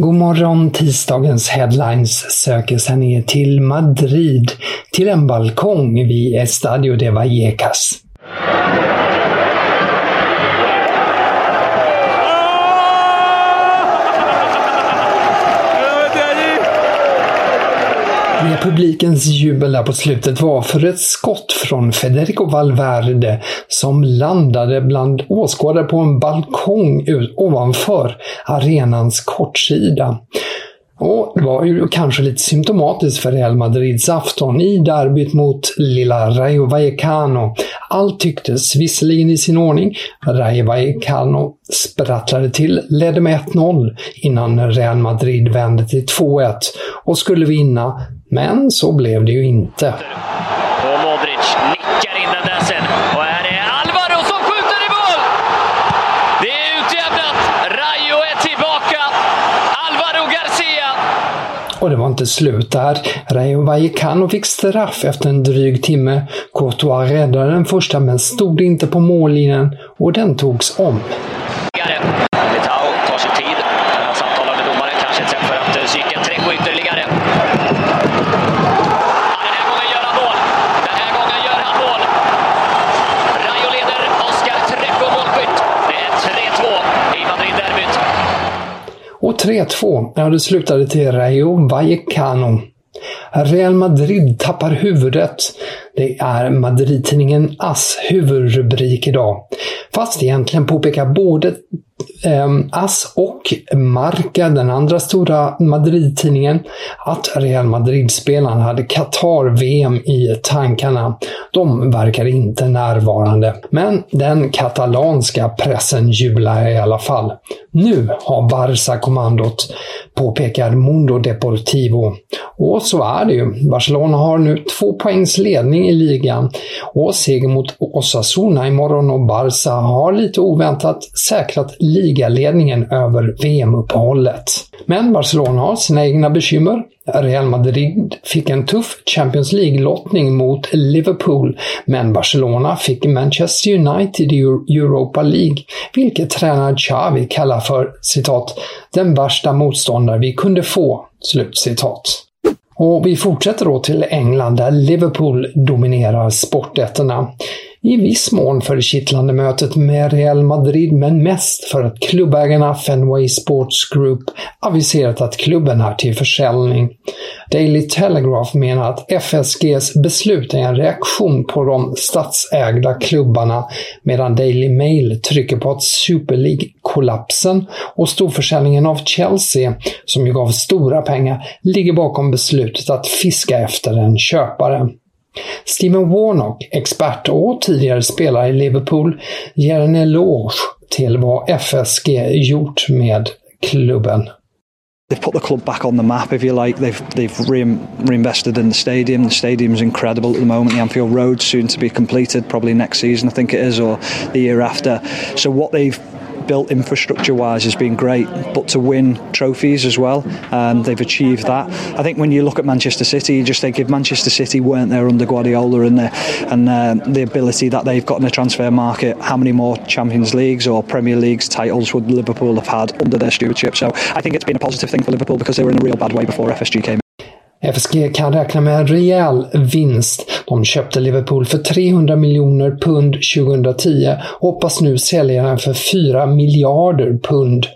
God morgon, tisdagens headlines söker sig ner till Madrid, till en balkong vid Estadio de Vallecas. Publikens jubel där på slutet var för ett skott från Federico Valverde som landade bland åskådare på en balkong ovanför arenans kortsida. Och det var ju kanske lite symptomatiskt för Real Madrids afton i derbyt mot lilla Rayo Vallecano. Allt tycktes visserligen i sin ordning. Rayo Vallecano sprattlade till, ledde med 1-0 innan Real Madrid vände till 2-1 och skulle vinna, men så blev det ju inte. Och Modric nickar in den där sen. Och här är Alvaro som skjuter i mål! Det är utjämnat. Rayo är tillbaka. Alvaro Garcia. Och det var inte slut där. Rayo Vallecano fick straff efter en dryg timme. Courtois räddade den första men stod inte på mållinjen och den togs om. 3-2, ja det slutade till Rayo Vallecano. Real Madrid tappar huvudet. Det är Madrid-tidningen AS huvudrubrik idag. Fast egentligen påpekar både eh, AS och Marca, den andra stora Madrid-tidningen, att Real Madrid-spelarna hade Qatar-VM i tankarna. De verkar inte närvarande. Men den katalanska pressen jublar i alla fall. Nu har Barca-kommandot, påpekar Mundo Deportivo. Och så är det ju. Barcelona har nu två poängs ledning i ligan och seger mot Osasuna imorgon och Barca har lite oväntat säkrat ligaledningen över VM-uppehållet. Men Barcelona har sina egna bekymmer. Real Madrid fick en tuff Champions League-lottning mot Liverpool, men Barcelona fick Manchester United i Europa League, vilket tränare Xavi kallar för citat “den värsta motståndare vi kunde få”. Slutcitat. Och vi fortsätter då till England där Liverpool dominerar sportettorna. I viss mån för det kittlande mötet med Real Madrid, men mest för att klubbägarna Fenway Sports Group aviserat att klubben är till försäljning. Daily Telegraph menar att FSGs beslut är en reaktion på de statsägda klubbarna, medan Daily Mail trycker på att Super League-kollapsen och storförsäljningen av Chelsea, som ju gav stora pengar, ligger bakom beslutet att fiska efter en köpare. Stephen Warnock, expert och tidigare spelare i Liverpool, ger en eloge till vad FSG gjort med klubben. They've put the club back on the map, if you like. They've they've re- reinvested in the stadium. The stadium's incredible at the moment. The Anfield Road soon to be completed, probably next season, I think it is, or the year after. So what they've built infrastructure wise has been great, but to win trophies as well, um, they've achieved that. I think when you look at Manchester City, you just think if Manchester City weren't there under Guardiola and the and uh, the ability that they've got in the transfer market, how many more Champions Leagues or Premier Leagues titles would Liverpool have had under their stewardship? So I think it's been a positive thing for Liverpool because they were in a real bad way before FSG came. FSG kan räkna med en rejäl vinst. De köpte Liverpool för 300 miljoner pund 2010 och hoppas nu sälja den för 4 miljarder pund.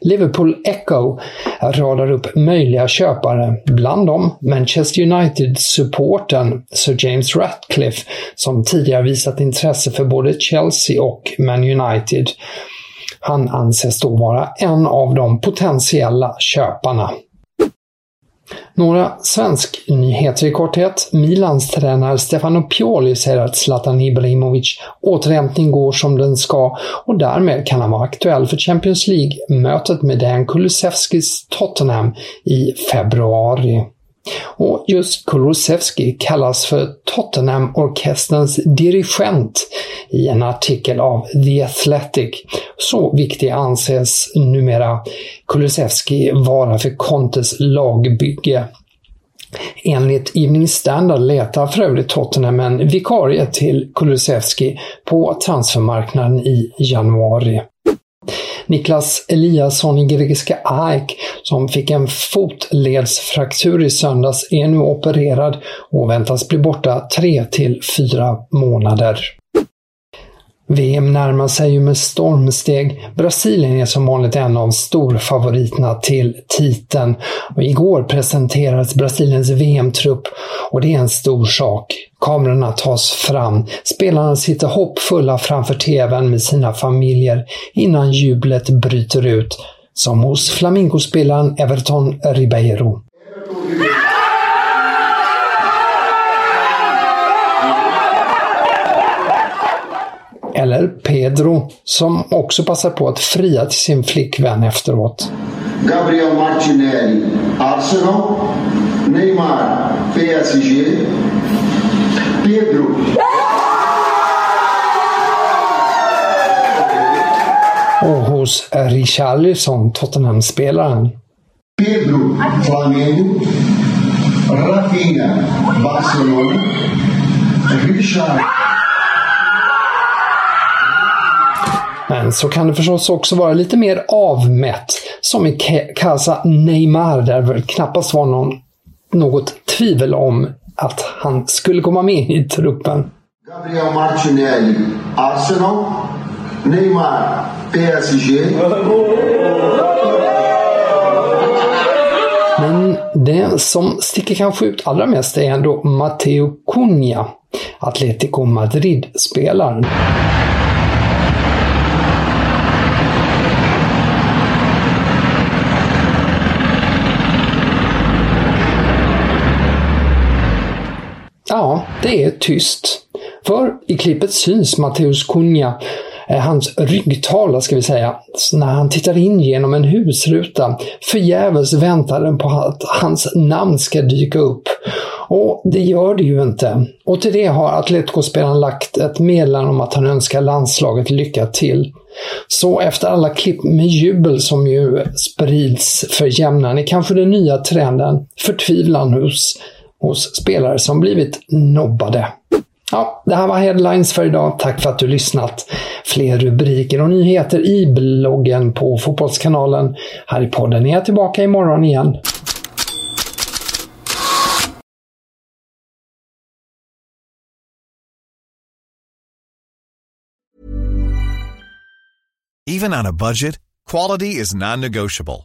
Liverpool Echo radar upp möjliga köpare, bland dem Manchester United-supporten Sir James Ratcliffe som tidigare visat intresse för både Chelsea och Man United. Han anses då vara en av de potentiella köparna. Några svensk nyheter i korthet. Milans tränare Stefano Pioli säger att Zlatan Ibrahimovic återhämtning går som den ska och därmed kan han vara aktuell för Champions League-mötet med Dejan Kulusevskis Tottenham i februari. Och just Kulusevski kallas för Tottenham-orkesterns dirigent i en artikel av The Athletic. Så viktig anses numera Kulusevski vara för Contes lagbygge. Enligt Evening Standard letar för övrigt Tottenham en vikarie till Kulusevski på transfermarknaden i januari. Niklas Eliasson i grekiska AEK som fick en fotledsfraktur i söndags är nu opererad och väntas bli borta 3 till 4 månader. VM närmar sig ju med stormsteg. Brasilien är som vanligt en av storfavoriterna till titeln. Och igår presenterades Brasiliens VM-trupp och det är en stor sak. Kamerorna tas fram. Spelarna sitter hoppfulla framför TVn med sina familjer innan jublet bryter ut. Som hos flamingospelaren Everton Ribeiro. Eller Pedro, som också passar på att fria till sin flickvän efteråt. Gabriel Martinelli, Arsenal. Neymar, PSG. Pedro. Och hos Richarlison, Tottenham-spelaren. Pedro, Flamengo. Rafinha, Barcelona. Richard. Men så kan det förstås också vara lite mer avmätt, som i Casa Neymar där väl knappast var någon, något tvivel om att han skulle komma med i truppen. Gabriel Martinelli, Arsenal. Neymar, PSG. Men det som sticker kanske ut allra mest är ändå Matteo Cunha, Atletico Madrid-spelaren. Ja, det är tyst. För i klippet syns Matteus Cunha, eh, hans ryggtavla ska vi säga, när han tittar in genom en husruta. Förgäves väntar på att hans namn ska dyka upp. Och det gör det ju inte. Och till det har Atletico-spelaren lagt ett meddelande om att han önskar landslaget lycka till. Så efter alla klipp med jubel som ju sprids för jämnan är kanske den nya trenden förtvivlan hos hos spelare som blivit nobbade. Ja, det här var Headlines för idag. Tack för att du lyssnat. Fler rubriker och nyheter i bloggen på Fotbollskanalen. Här i podden är jag tillbaka imorgon igen. Even on a budget, quality is non-negotiable.